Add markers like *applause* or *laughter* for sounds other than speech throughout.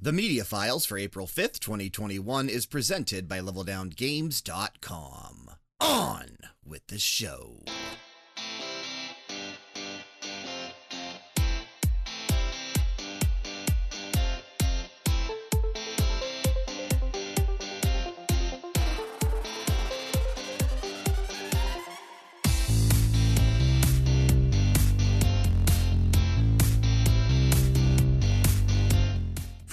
The Media Files for April 5th, 2021 is presented by LevelDownGames.com. On with the show.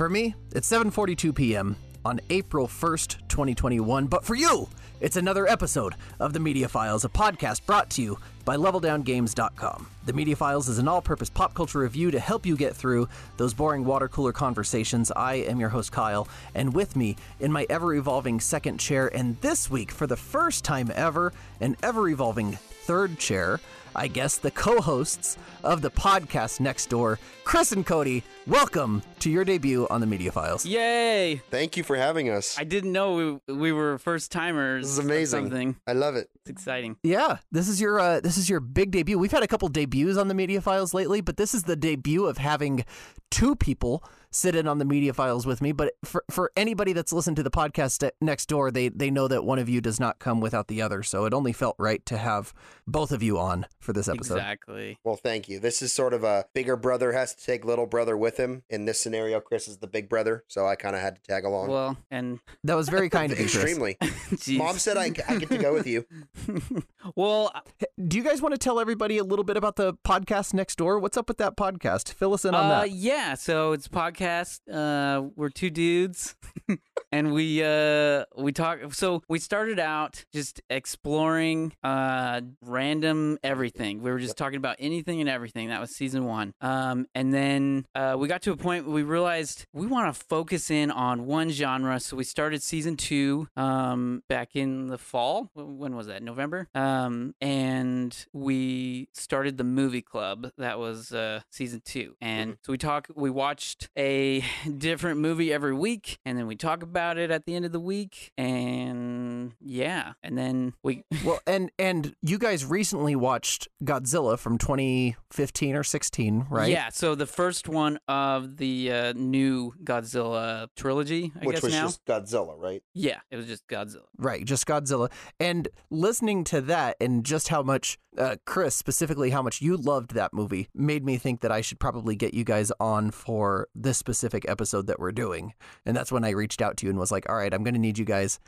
For me, it's 7:42 p.m. on April 1st, 2021, but for you, it's another episode of The Media Files, a podcast brought to you by leveldowngames.com. The Media Files is an all-purpose pop culture review to help you get through those boring water cooler conversations. I am your host Kyle, and with me in my ever-evolving second chair and this week for the first time ever, an ever-evolving third chair, I guess the co-hosts of the podcast next door, Chris and Cody. Welcome to your debut on the Media Files. Yay! Thank you for having us. I didn't know we, we were first timers. This is amazing. Something. I love it. It's exciting. Yeah, this is your uh, this is your big debut. We've had a couple debuts on the Media Files lately, but this is the debut of having two people sit in on the Media Files with me. But for for anybody that's listened to the podcast next door, they they know that one of you does not come without the other. So it only felt right to have both of you on for this episode. Exactly. Well, thank you. This is sort of a bigger brother has to take little brother with him. In this scenario, Chris is the big brother, so I kind of had to tag along. Well, and That was very kind of you, Extremely. *laughs* Jeez. Mom said I, I get to go with you. *laughs* *laughs* well, Do you guys want to tell everybody a little bit about the podcast next door? What's up with that podcast? Fill us in on uh, that. yeah. So it's a podcast. Uh, we're two dudes, *laughs* and we uh we talk. So we started out just exploring uh random everything. We were just talking about anything and everything. That was season one. Um, and then uh, we got to a point where we realized we want to focus in on one genre. So we started season two um back in the fall. When was that? November. Um, and we started the movie club. That was uh season two. And so we talk. We watched a *laughs* different movie every week, and then we talk about it at the end of the week. And yeah, and then we *laughs* Well, and and you guys recently watched Godzilla from 2015 or 16, right? Yeah, so the first one of the uh, new Godzilla trilogy, I which guess was now. just Godzilla, right? Yeah, it was just Godzilla. Right, just Godzilla. And listening to that and just how much, uh, Chris, specifically how much you loved that movie, made me think that I should probably get you guys on for this specific episode that we're doing. And that's when I reached out to you and was like, all right, I'm going to need you guys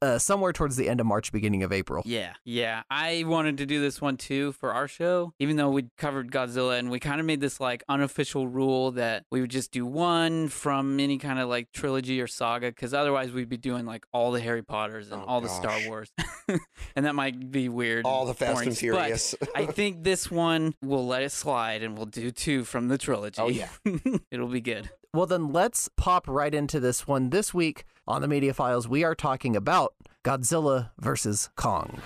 uh, somewhere towards the end of March, beginning of April. Yeah, yeah. I wanted to do this one too for our show, even though we covered Godzilla and we kind of made this like unofficial rule that we would just do one from any kind of like trilogy or saga, because otherwise we'd be doing like all the Harry Potters and Oh, all the Star. Wars. *laughs* and that might be weird. All the Fast boring, and Furious. But I *laughs* think this one will let it slide and we'll do two from the trilogy. Oh, yeah. *laughs* It'll be good. Well, then let's pop right into this one. This week on the Media Files, we are talking about Godzilla versus Kong.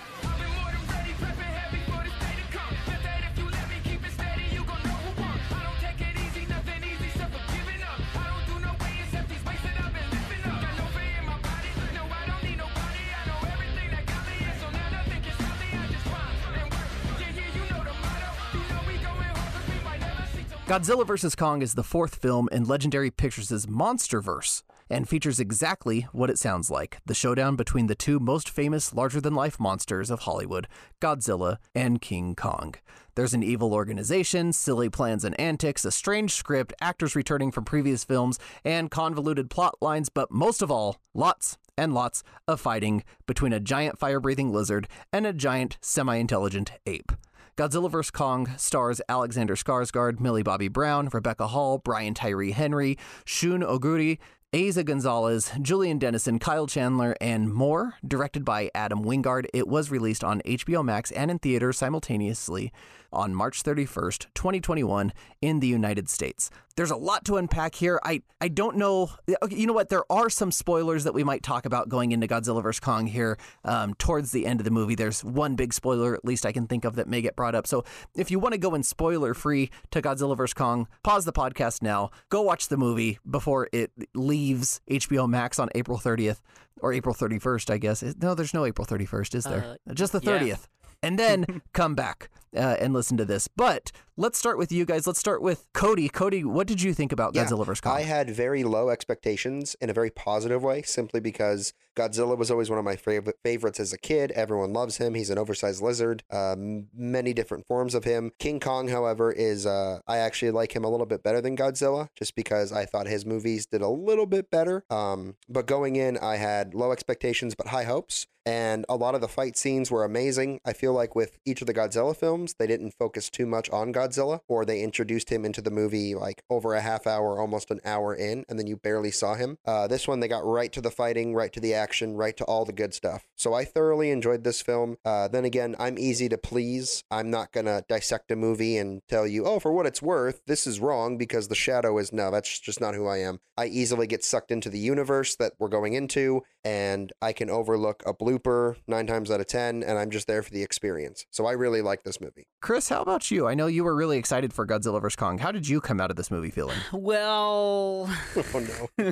Godzilla vs. Kong is the fourth film in Legendary Pictures' Monsterverse and features exactly what it sounds like the showdown between the two most famous larger than life monsters of Hollywood, Godzilla and King Kong. There's an evil organization, silly plans and antics, a strange script, actors returning from previous films, and convoluted plot lines, but most of all, lots and lots of fighting between a giant fire breathing lizard and a giant semi intelligent ape. Godzilla vs. Kong stars Alexander Skarsgård, Millie Bobby Brown, Rebecca Hall, Brian Tyree Henry, Shun Oguri, Eiza Gonzalez, Julian Dennison, Kyle Chandler, and more. Directed by Adam Wingard, it was released on HBO Max and in theaters simultaneously on March 31st, 2021, in the United States. There's a lot to unpack here. I, I don't know. Okay, you know what? There are some spoilers that we might talk about going into Godzilla vs. Kong here um, towards the end of the movie. There's one big spoiler, at least I can think of, that may get brought up. So if you want to go in spoiler free to Godzilla vs. Kong, pause the podcast now. Go watch the movie before it leaves HBO Max on April 30th or April 31st, I guess. No, there's no April 31st, is there? Just the yeah. 30th. And then *laughs* come back uh, and listen to this. But let's start with you guys. Let's start with Cody. Cody, what did you think about Yeah, Godzilla vs Kong? I had very low expectations in a very positive way, simply because Godzilla was always one of my fav- favorites as a kid. Everyone loves him. He's an oversized lizard. Um, many different forms of him. King Kong, however, is uh, I actually like him a little bit better than Godzilla, just because I thought his movies did a little bit better. Um, but going in, I had low expectations but high hopes. And a lot of the fight scenes were amazing. I feel like with each of the Godzilla films, they didn't focus too much on Godzilla, or they introduced him into the movie like over a half hour, almost an hour in, and then you barely saw him. Uh, this one, they got right to the fighting, right to the action, right to all the good stuff. So I thoroughly enjoyed this film. Uh, then again, I'm easy to please. I'm not going to dissect a movie and tell you, oh, for what it's worth, this is wrong because the shadow is no, that's just not who I am. I easily get sucked into the universe that we're going into, and I can overlook a blooper nine times out of 10, and I'm just there for the experience. So I really like this movie. Chris, how about you? I know you were really excited for Godzilla vs Kong. How did you come out of this movie feeling? *laughs* Well, *laughs* Oh, no.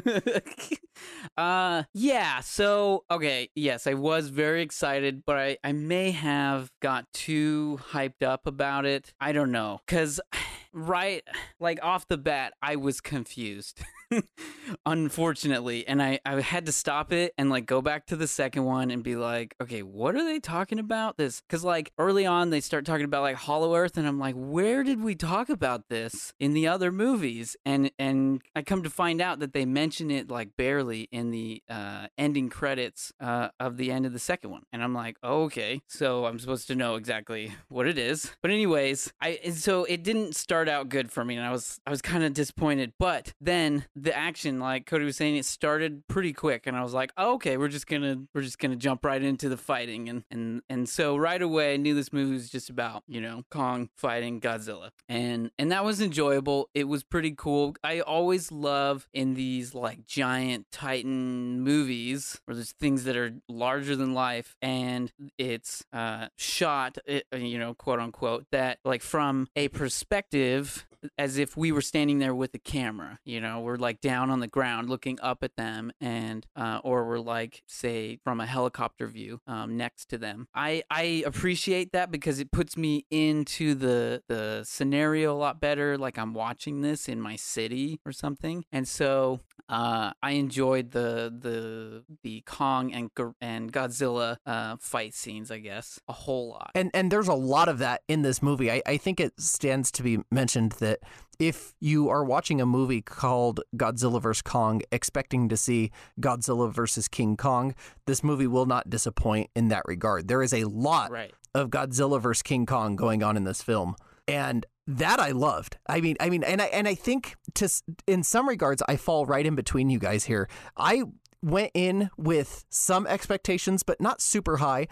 *laughs* uh yeah, so okay, yes, I was very excited, but I I may have got too hyped up about it. I don't know cuz *sighs* right like off the bat I was confused. *laughs* Unfortunately, and I I had to stop it and like go back to the second one and be like, okay, what are they talking about this? Cuz like early on they start talking about like Hollow Earth and I'm like, where did we talk about this in the other movies? And and I come to find out that they mention it like barely in the uh, ending credits uh, of the end of the second one. And I'm like, oh, okay, so I'm supposed to know exactly what it is. But anyways, I so it didn't start out good for me, and I was I was kind of disappointed. But then the action, like Cody was saying, it started pretty quick, and I was like, oh, okay, we're just gonna we're just gonna jump right into the fighting, and and and so right away I knew this movie was just about you know Kong fighting Godzilla, and and that was enjoyable. It was pretty cool. I always love in these like giant Titan movies where there's things that are larger than life, and it's uh, shot, uh, you know, quote unquote, that like from a perspective as if we were standing there with the camera. You know, we're like down on the ground looking up at them, and uh, or we're like say from a helicopter view um, next to them. I I appreciate that because it puts me into the the scenario a lot better. Like I'm watching this in my city or something, and so uh, I enjoyed the the the Kong and and Godzilla uh, fight scenes. I guess a whole lot. And and there's a lot of that in this movie. I, I think it stands to be mentioned that if you are watching a movie called Godzilla vs. Kong, expecting to see Godzilla versus King Kong, this movie will not disappoint in that regard. There is a lot Right. of Godzilla vs. King Kong going on in this film, and that I loved. I mean, I mean, and I and I think to in some regards, I fall right in between you guys here. I went in with some expectations, but not super high.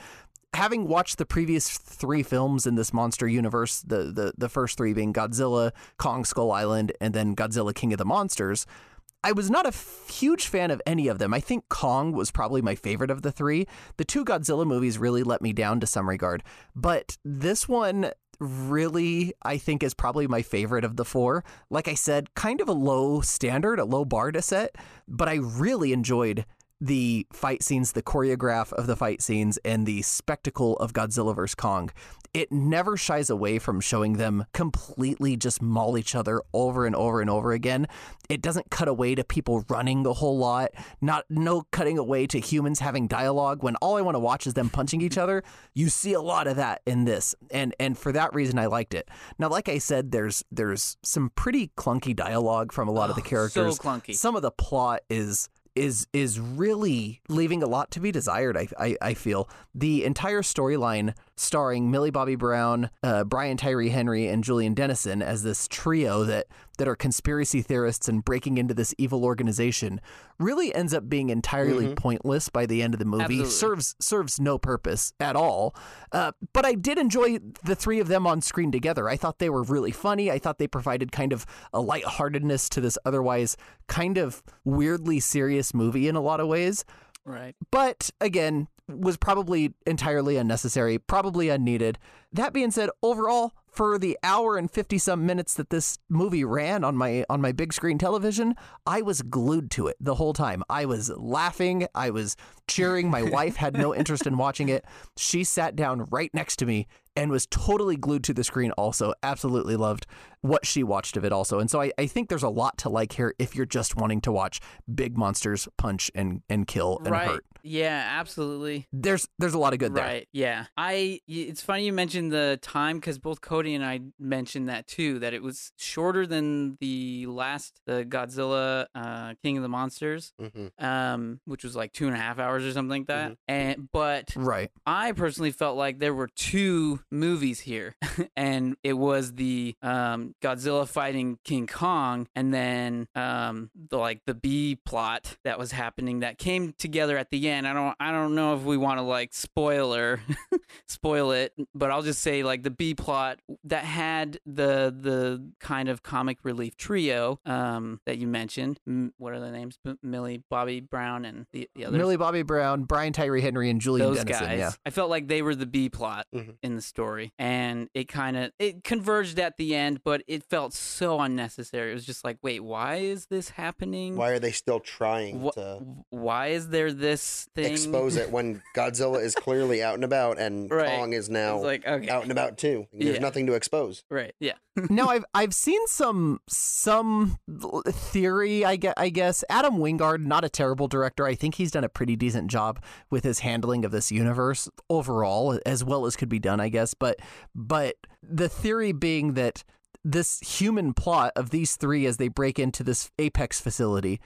Having watched the previous three films in this monster universe, the the the first three being Godzilla, Kong Skull Island, and then Godzilla King of the Monsters, I was not a f- huge fan of any of them. I think Kong was probably my favorite of the three. The two Godzilla movies really let me down to some regard, but this one really, I think, is probably my favorite of the four. Like I said, kind of a low standard, a low bar to set, but I really enjoyed the fight scenes, the choreograph of the fight scenes, and the spectacle of Godzilla vs. Kong. It never shies away from showing them completely just maul each other over and over and over again. It doesn't cut away to people running a whole lot, not no cutting away to humans having dialogue when all I want to watch is them punching each other. You see a lot of that in this. And and for that reason I liked it. Now like I said there's there's some pretty clunky dialogue from a lot of the Oh, so characters. clunky. Some of the plot is is is really leaving a lot to be desired. I I, I feel the entire storyline starring Millie Bobby Brown, uh, Brian Tyree Henry, and Julian Dennison as this trio that that are conspiracy theorists and breaking into this evil organization really ends up being entirely pointless by the end of the movie. Absolutely. Serves serves no purpose at all. Uh, but I did enjoy the three of them on screen together. I thought they were really funny. I thought they provided kind of a lightheartedness to this otherwise kind of weirdly serious movie in a lot of ways Right. but again was probably entirely unnecessary probably unneeded That being said, overall, for the hour and 50 some minutes that this movie ran on my on my big screen television, I was glued to it the whole time. I was laughing, I was cheering. My *laughs* wife had no interest in watching it. She sat down right next to me and was totally glued to the screen also. Absolutely loved what she watched of it also. And so I, I think there's a lot to like here if you're just wanting to watch big monsters punch and, and kill and right. hurt. Yeah, absolutely. There's there's a lot of good there. Right. Yeah. I. It's funny you mentioned the time because both Cody and I mentioned that too. That it was shorter than the last, the Godzilla, uh, King of the Monsters, hmm um, which was like two and a half hours or something like that. And but Right. I personally felt like there were two movies here, *laughs* and it was the um, Godzilla fighting King Kong, and then um, the like the B plot that was happening that came together at the end. I don't I don't know if we want to like spoiler *laughs* spoil it, but I'll just say like the B plot that had the the kind of comic relief trio um, that you mentioned. M- what are the names? M- Millie Bobby Brown and the, the others. Millie Bobby Brown, Brian Tyree Henry, and Julian those Dennison. guys. Yeah. I felt like they were the B plot Mhm. in the story, and it kind of it converged at the end, but it felt so unnecessary. It was just like, wait, why is this happening? Why are they still trying Wh- to why is there this thing? expose it when *laughs* Godzilla is clearly out and about and Right. Kong is now like okay, out and about too? *laughs* There's Yeah. nothing to expose. right? Yeah, *laughs* now I've I've seen some some theory I guess, I guess Adam Wingard not a terrible director I think he's done a pretty decent job with his handling of this universe overall as well as could be done I guess but but the theory being that this human plot of these three as they break into this apex facility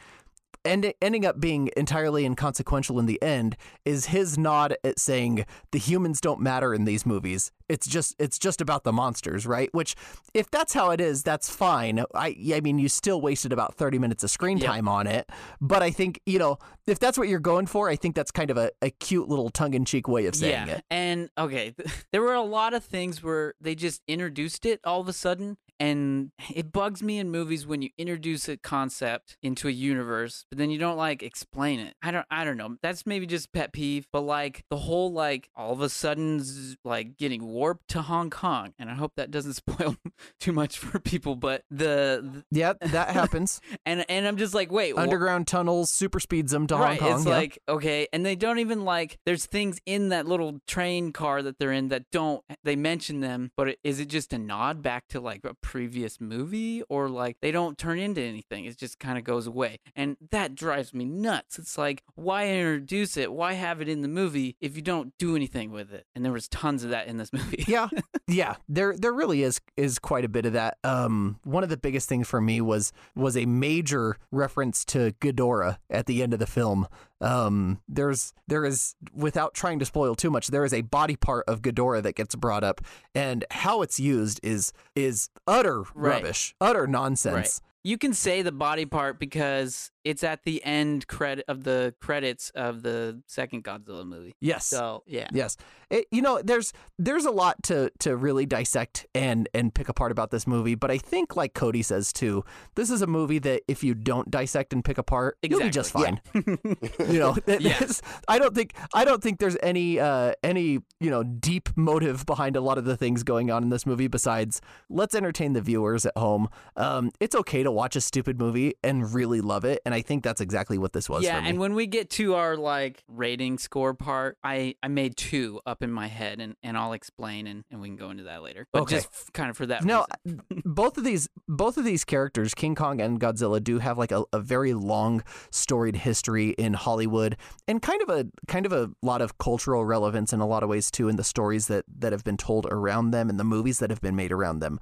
and ending up being entirely inconsequential in the end is his nod at saying the humans don't matter in these movies. It's just it's just about the monsters, right? Which if that's how it is, that's fine. I I mean you still wasted about 30 minutes of screen Yep. time on it, but I think, you know, if that's what you're going for, I think that's kind of a, a cute little tongue-in-cheek way of saying yeah. it. And okay, *laughs* there were a lot of things where they just introduced it all of a sudden. And it bugs me in movies when you introduce a concept into a universe, but then you don't like explain it. I don't, I don't know. That's maybe just pet peeve. But like the whole like all of a sudden like getting warped to Hong Kong, and I hope that doesn't *laughs* spoil too much for people. But the, Yeah, that *laughs* happens. and and I'm just like, wait, wh- Underground tunnels super speeds them to right, Hong Kong. It's yeah. like okay, and they don't even like. There's things in that little train car that they're in that don't. They mention them, but it, is it just a nod back to like a previous movie, or like they don't turn into anything? It just kind of goes away, and that drives me nuts. It's like why introduce it? Why have it in the movie if you don't do anything with it? And there was tons of that in this *laughs* movie. yeah yeah there there really is is quite a bit of that um one of the biggest things for me was was a major reference to Ghidorah at the end of the film um there's there is without trying to spoil too much there is a body part of Ghidorah that gets brought up and how it's used is is utter Right. rubbish utter nonsense Right. You can say the body part because it's at the end credit of the credits of the second Godzilla movie. yes So yeah. Yes, it, you know, there's there's a lot to to really dissect and and pick apart about this movie, but I think, like Cody says too, this is a movie that if you don't dissect and pick apart, you'll be just fine. Exactly. *laughs* you know, Yeah. I don't think I don't think there's any uh, any you know deep motive behind a lot of the things going on in this movie besides let's entertain the viewers at home. Um, it's okay to watch a stupid movie and really love it, and I think that's exactly what this was. yeah, for me. and when we get to our like rating score part, I I made two up in my head, and and I'll explain, and, and we can go into that later. But Okay. just f- kind of for that. No, uh, both of these both of these characters, King Kong and Godzilla, do have like a, a very long storied history in Hollywood and kind of a kind of a lot of cultural relevance in a lot of ways too in the stories that that have been told around them and the movies that have been made around them.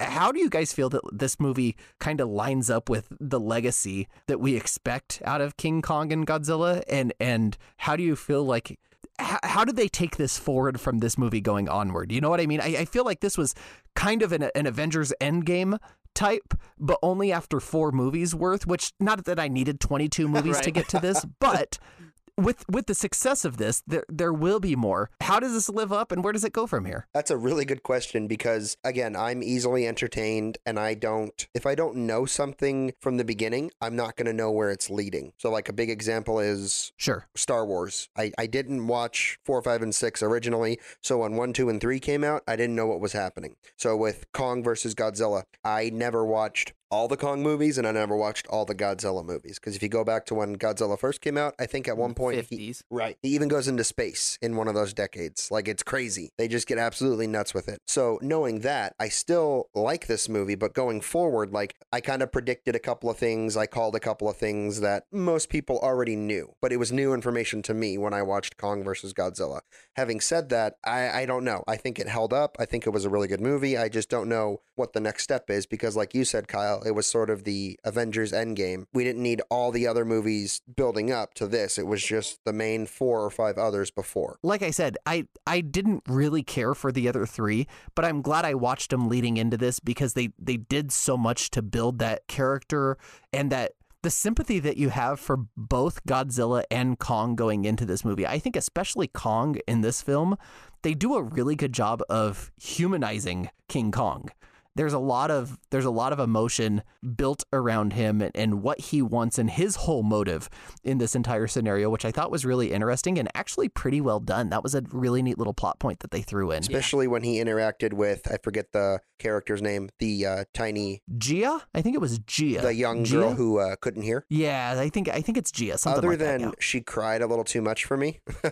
How do you guys feel that this movie kind of lines up with the legacy that we expect out of King Kong and Godzilla and and how do you feel like how, how did they take this forward from this movie going onward? You know what I mean? I, I feel like this was kind of an, an Avengers Endgame type, but only after four movies worth, which not that I needed 22 movies to get to this, *laughs* but with with the success of this, there there will be more. How does this live up, and where does it go from here? That's a really good question because again, I'm easily entertained and I don't if I don't know something from the beginning, I'm not going to know where it's leading. So like a big example is Sure. Star Wars. I, I didn't watch 4, 5 and 6 originally, so when 1, 2 and 3 came out, I didn't know what was happening. So with Kong versus Godzilla, I never watched all the Kong movies and I never watched all the Godzilla movies because if you go back to when Godzilla first came out, I think at one point he, Right. He even goes into space in one of those decades. Like it's crazy. They just get absolutely nuts with it. So knowing that, I still like this movie, but going forward, like I kind of predicted a couple of things. I called a couple of things that most people already knew, but it was new information to me when I watched Kong versus Godzilla. Having said that, I, I don't know. I think it held up. I think it was a really good movie. I just don't know what the next step is because, like you said, Kyle, it was sort of the Avengers Endgame. We didn't need all the other movies building up to this. It was just the main four or five others before. Like I said, I I didn't really care for the other three, but I'm glad I watched them leading into this because they they did so much to build that character and that the sympathy that you have for both Godzilla and Kong going into this movie. I think especially Kong in this film, they do a really good job of humanizing King Kong. There's a lot of there's a lot of emotion built around him and, and what he wants and his whole motive in this entire scenario, which I thought was really interesting and actually pretty well done. That was a really neat little plot point that they threw in. Especially when he interacted with I forget the character's name, the uh, tiny, Jia? I think it was Jia. the young Jia? girl who uh, couldn't hear. Yeah, I think I think it's Jia. Something Other like than that. yeah. she cried a little too much for me. *laughs*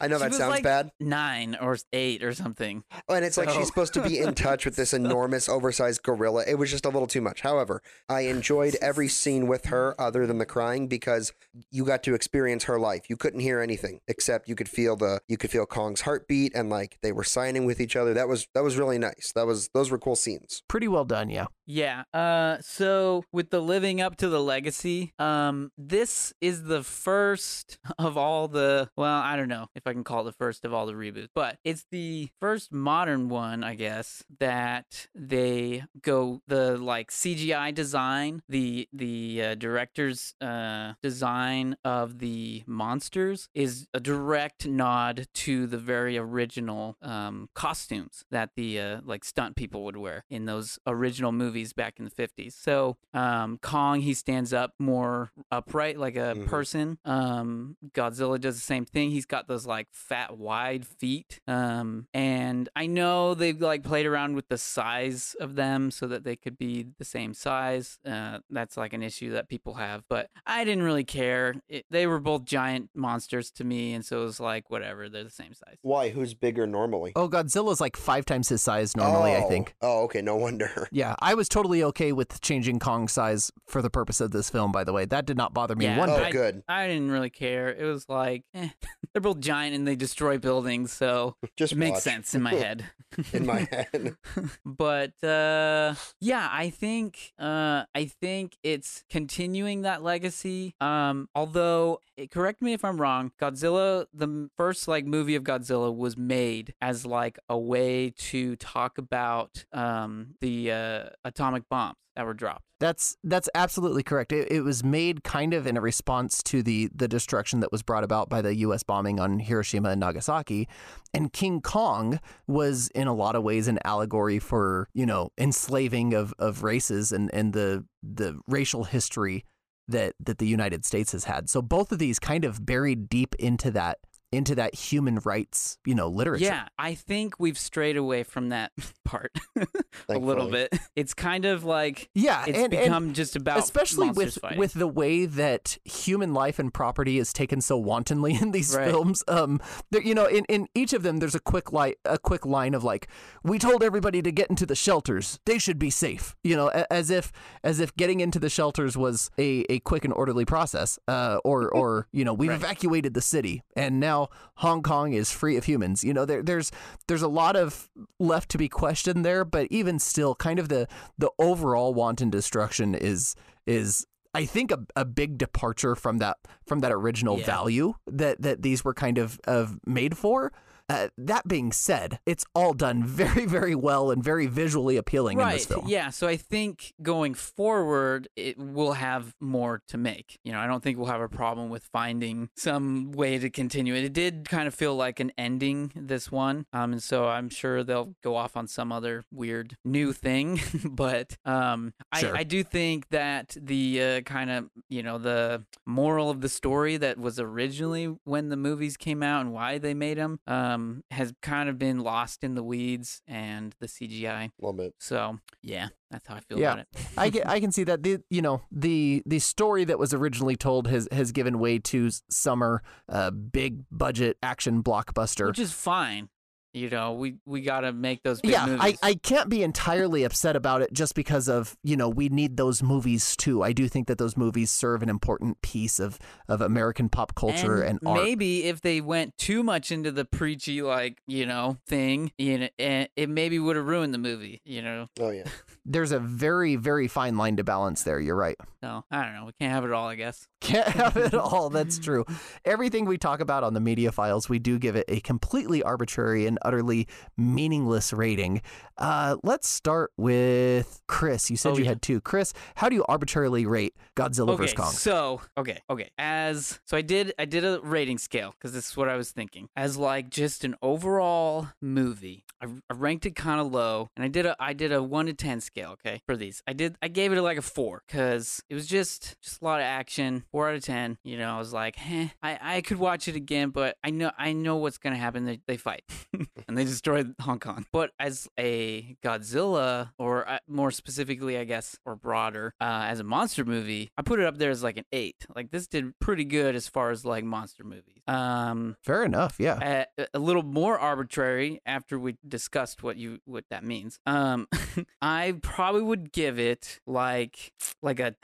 I know She that was sounds like bad. Nine or eight or something. Oh, and it's like she's supposed to be in *laughs* touch with this enormous, *laughs* oversized gorilla. It was just a little too much. However, I enjoyed every scene with her other than the crying because you got to experience her life. You couldn't hear anything except you could feel the you could feel Kong's heartbeat and like they were signing with each other. That was that was really nice. That was those were cool scenes. Pretty well done, yeah. Yeah. Uh so with the living up to the legacy, um this is the first *laughs* of all the well, I don't know if I can call it the first of all the reboots, but it's the first modern one, I guess, that they go the like CGI design, the the uh, director's uh design of the monsters is a direct nod to the very original um costumes that the uh, like stunt people would wear in those original movies back in the 50s. So, um, Kong, he stands up more upright like a Mhm. person. Um, Godzilla does the same thing. He's got those like fat, wide feet. Um, and I know they've like played around with the size of them so that they could be the same size. Uh, that's like an issue that people have, but I didn't really care. It, they were both giant monsters to me, and so it was like whatever. They're the same size. Why? Who's bigger normally? Oh, Godzilla's like five times his size normally, I Oh. think. Oh, okay. No wonder. Yeah, I was totally okay with changing Kong's size for the purpose of this film, by the way. That did not bother me Yeah, one Oh, bit. I- good. I didn't really care. It was like eh, they're both giant and they destroy buildings, so *laughs* Just it makes sense in my *laughs* head. in my *laughs* head. but uh, yeah, I think uh, I think it's continuing that legacy. Um, although, eh, correct me if I'm wrong. Godzilla, the first like movie of Godzilla, was made as like a way to talk about um, the uh, atomic bombs that were dropped. That's that's absolutely correct. It, it was made kind of in a response to the the destruction that was brought about by the U.S. bombing on Hiroshima and Nagasaki, and King Kong was in a lot of ways an allegory for you know enslaving of of races and and the the racial history that that the United States has had. So both of these kind of buried deep into that into that human rights you know literature. Yeah, I think we've strayed away from that *laughs* part *laughs* a little bit. It's kind of like yeah, it's and, and become just about especially with fighting. with the way that human life and property is taken so wantonly in these Right. films um there, you know in, in each of them there's a quick light a quick line of like we told everybody to get into the shelters they should be safe you know a- as if as if getting into the shelters was a, a quick and orderly process uh or or you know we've Right. evacuated the city and now Hong Kong is free of humans you know there there's there's a lot of left to be questioned there but even still kind of the the overall wanton destruction is is I think a, a big departure from that from that original Yeah. value that that these were kind of of made for Uh, that being said, it's all done very, very well and very visually appealing in this film. Yeah. So I think going forward, it will have more to make. You know, I don't think we'll have a problem with finding some way to continue it. It did kind of feel like an ending, this one. Um, and so I'm sure they'll go off on some other weird new thing. *laughs* but um, Sure. I, I do think that the uh, kind of, you know, the moral of the story that was originally when the movies came out and why they made them um, has kind of been lost in the weeds and the CGI. A little bit. So yeah, that's how I feel Yeah. about it. *laughs* I get, I can see that the you know the the story that was originally told has has given way to summer uh, big budget action blockbuster. Which is fine. You know, we we gotta make those big yeah, movies. I, I can't be entirely upset about it just because of, you know, we need those movies too. I do think that those movies serve an important piece of, of American pop culture and, art. maybe if they went too much into the preachy like you know thing, you know, eh, it maybe would have ruined the movie. You know, Oh yeah. *laughs* There's a very, very fine line to balance there. You're right. so I don't know. We can't have it all, I guess. Can't have *laughs* it *laughs* all. That's true. Everything we talk about on the media files, we do give it a completely arbitrary and utterly meaningless rating. Uh, let's start with Chris. You said Oh, you yeah. had two. Chris, how do you arbitrarily rate Godzilla Okay, vs Kong? so okay, okay. As so, I did I did a rating scale because this is what I was thinking. As like just an overall movie, I, I ranked it kind of low, and I did a I did a one to ten scale. Okay, for these, I did I gave it like a four because it was just just a lot of action. Four out of ten. You know, I was like, eh, I I could watch it again, but I know I know what's gonna happen. They they fight *laughs* and they destroy Hong Kong. But as a Godzilla, or uh, more specifically, I guess, or broader, uh, as a monster movie, I put it up there as like an eight. Like this did pretty good as far as like monster movies. Um, Fair enough. Yeah. a, a little more arbitrary after we discussed what you what that means. Um, *laughs* I probably would give it like like a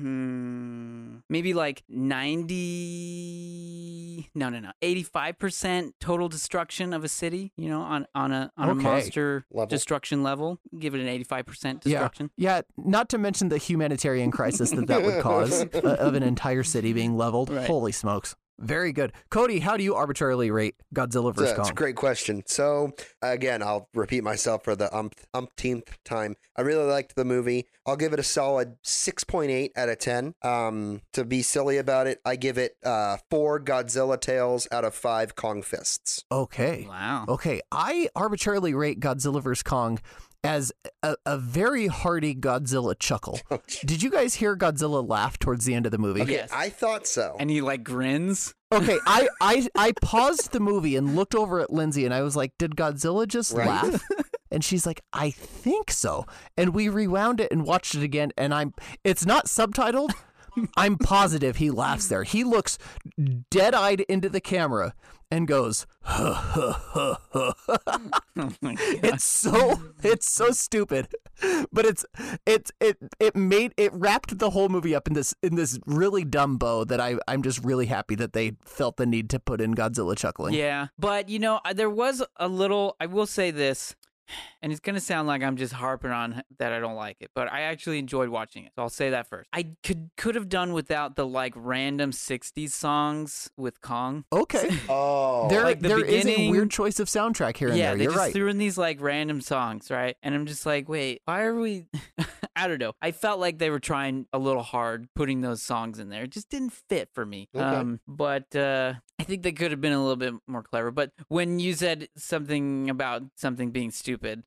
hmm, maybe like 90 no no no 85% total destruction of a city you know on on a on Okay. a monster Level. destruction level give it an 85% destruction Yeah, yeah not to mention the humanitarian crisis that that would *laughs* cause uh, of an entire city being leveled. Right. Holy smokes. Very good. Cody, how do you arbitrarily rate Godzilla It's vs. a, it's a great question. So again, I'll repeat myself for the umpth, umpteenth time. I really liked the movie. I'll give it a solid six point eight out of ten. Um, to be silly about it, I give it uh, four Godzilla tails out of five Kong fists. Okay. wow Okay. I arbitrarily rate Godzilla vs. Kong as a, a very hearty Godzilla chuckle. *laughs* Did you guys hear Godzilla laugh towards the end of the movie? Okay, Yes. I thought so. and he like grins Okay, *laughs* I, I I paused the movie and looked over at Lindsay and I was like, "Did Godzilla just Right. laugh?" *laughs* And she's like, "I think so." And we rewound it and watched it again and I'm it's not subtitled. I'm positive he laughs there. He looks dead-eyed into the camera and goes, oh my God. *laughs* it's so it's so stupid but it's it's it it made it wrapped the whole movie up in this in this really dumb bow that i i'm just really happy that they felt the need to put in godzilla chuckling Yeah, but you know, there was a little. I will say this, and it's gonna sound like I'm just harping on that I don't like it, but I actually enjoyed watching it. So I'll say that first. I could could have done without the like random '60s songs with Kong. okay *laughs* oh, there Like the there is a weird choice of soundtrack here and yeah, there they you're just right threw in these like random songs, right? And I'm just like, wait, why are we? *laughs* I don't know. I felt like they were trying a little hard putting those songs in there. It just didn't fit for me. Okay. Um, but uh, I think they could have been a little bit more clever. But when you said something about something being stupid,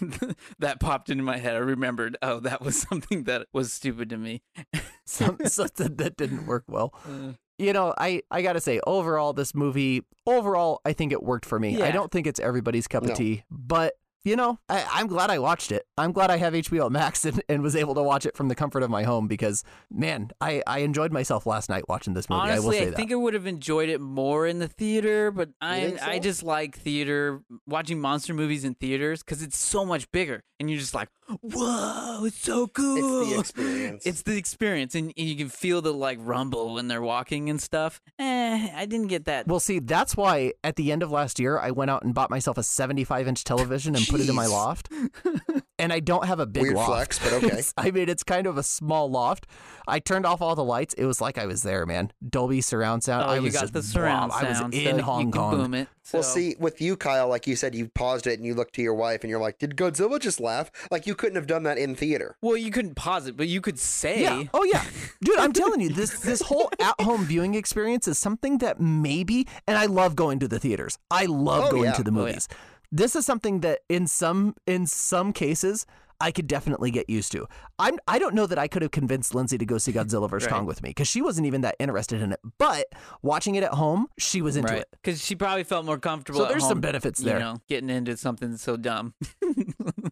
*laughs* that popped into my head. I remembered. Oh, that was *laughs* something that was stupid to me. *laughs* Some, something that didn't work well Uh, you know i i gotta say overall this movie overall i think it worked for me i don't think it's everybody's cup of No. tea but you know, I, I'm glad I watched it. I'm glad I have HBO Max *laughs* and, and was able to watch it from the comfort of my home because, man, I, I enjoyed myself last night watching this movie. I will Honestly, say I, that. think I would have enjoyed it more in the theater, but I think I just like theater, watching monster movies in theaters because it's so much bigger, and you're just like, whoa, it's so cool. it's the experience. It's the experience, and, and you can feel the like rumble when they're walking and stuff. Eh, I didn't get that. Well, see, that's why at the end of last year, I went out and bought myself a 75 inch television and put it in my Jeez. loft. *laughs* and I don't have a big Weird loft. flex, but *laughs* okay. It's- I mean, it's kind of a small loft. I turned off all the lights. It was like I was there, man. Dolby surround sound. Oh, I you was got just, the surround wow, I was sound. in so you Hong can Kong. boom it. Well, see, with you, Kyle, like you said, you paused it and you looked to your wife and you're like, "Did Godzilla just laugh?" Like you couldn't have done that in theater. Well, you couldn't pause it, but you could say. Yeah. Oh yeah, *laughs* dude. I'm telling you, this this whole at home viewing experience is something that maybe, and I love going to the theaters. I love Oh, going yeah. to the Oh, yeah. movies. This is something that in some in some cases I could definitely get used to. I'm I don't know that I could have convinced Lindsay to go see Godzilla vs Right. Kong with me because she wasn't even that interested in it. But watching it at home, she was into Right. it. Because she probably felt more comfortable. So there's some home, benefits you there. know, getting into something so dumb. *laughs*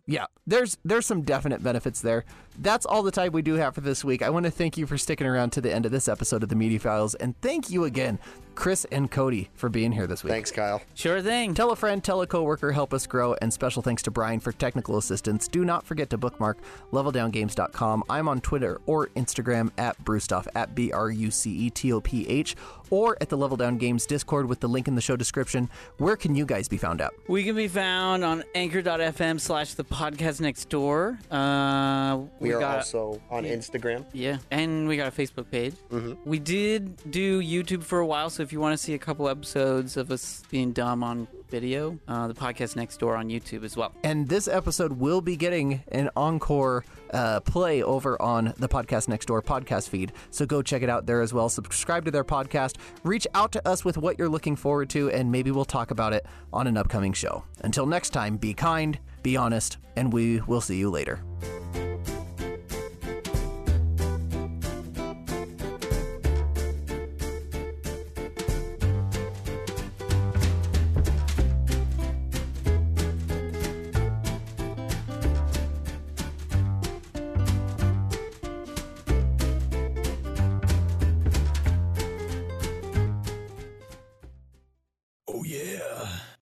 Yeah, there's there's some definite benefits there. That's all the time we do have for this week. I want to thank you for sticking around to the end of this episode of the Media Files, and thank you again, Chris and Cody, for being here this week. Thanks, Kyle. Sure thing. Tell a friend, tell a coworker, help us grow, and special thanks to Brian for technical assistance. Do not forget to bookmark leveldowngames.com. I'm on Twitter or Instagram at brucetoph at B R U C E T O P H or at the Level Down Games Discord with the link in the show description. Where can you guys be found out? We can be found on anchor.fm slash the podcast next door. Uh, We, are got, also on Instagram. Yeah, and we got a Facebook page. Mm-hmm. We did do YouTube for a while, so if you want to see a couple episodes of us being dumb on video, uh, the podcast next door on YouTube as well. And this episode will be getting an encore uh, play over on the Podcast Next Door podcast feed. So go check it out there as well. Subscribe to their podcast. Reach out to us with what you're looking forward to, and maybe we'll talk about it on an upcoming show. Until next time, be kind, be honest, and we will see you later.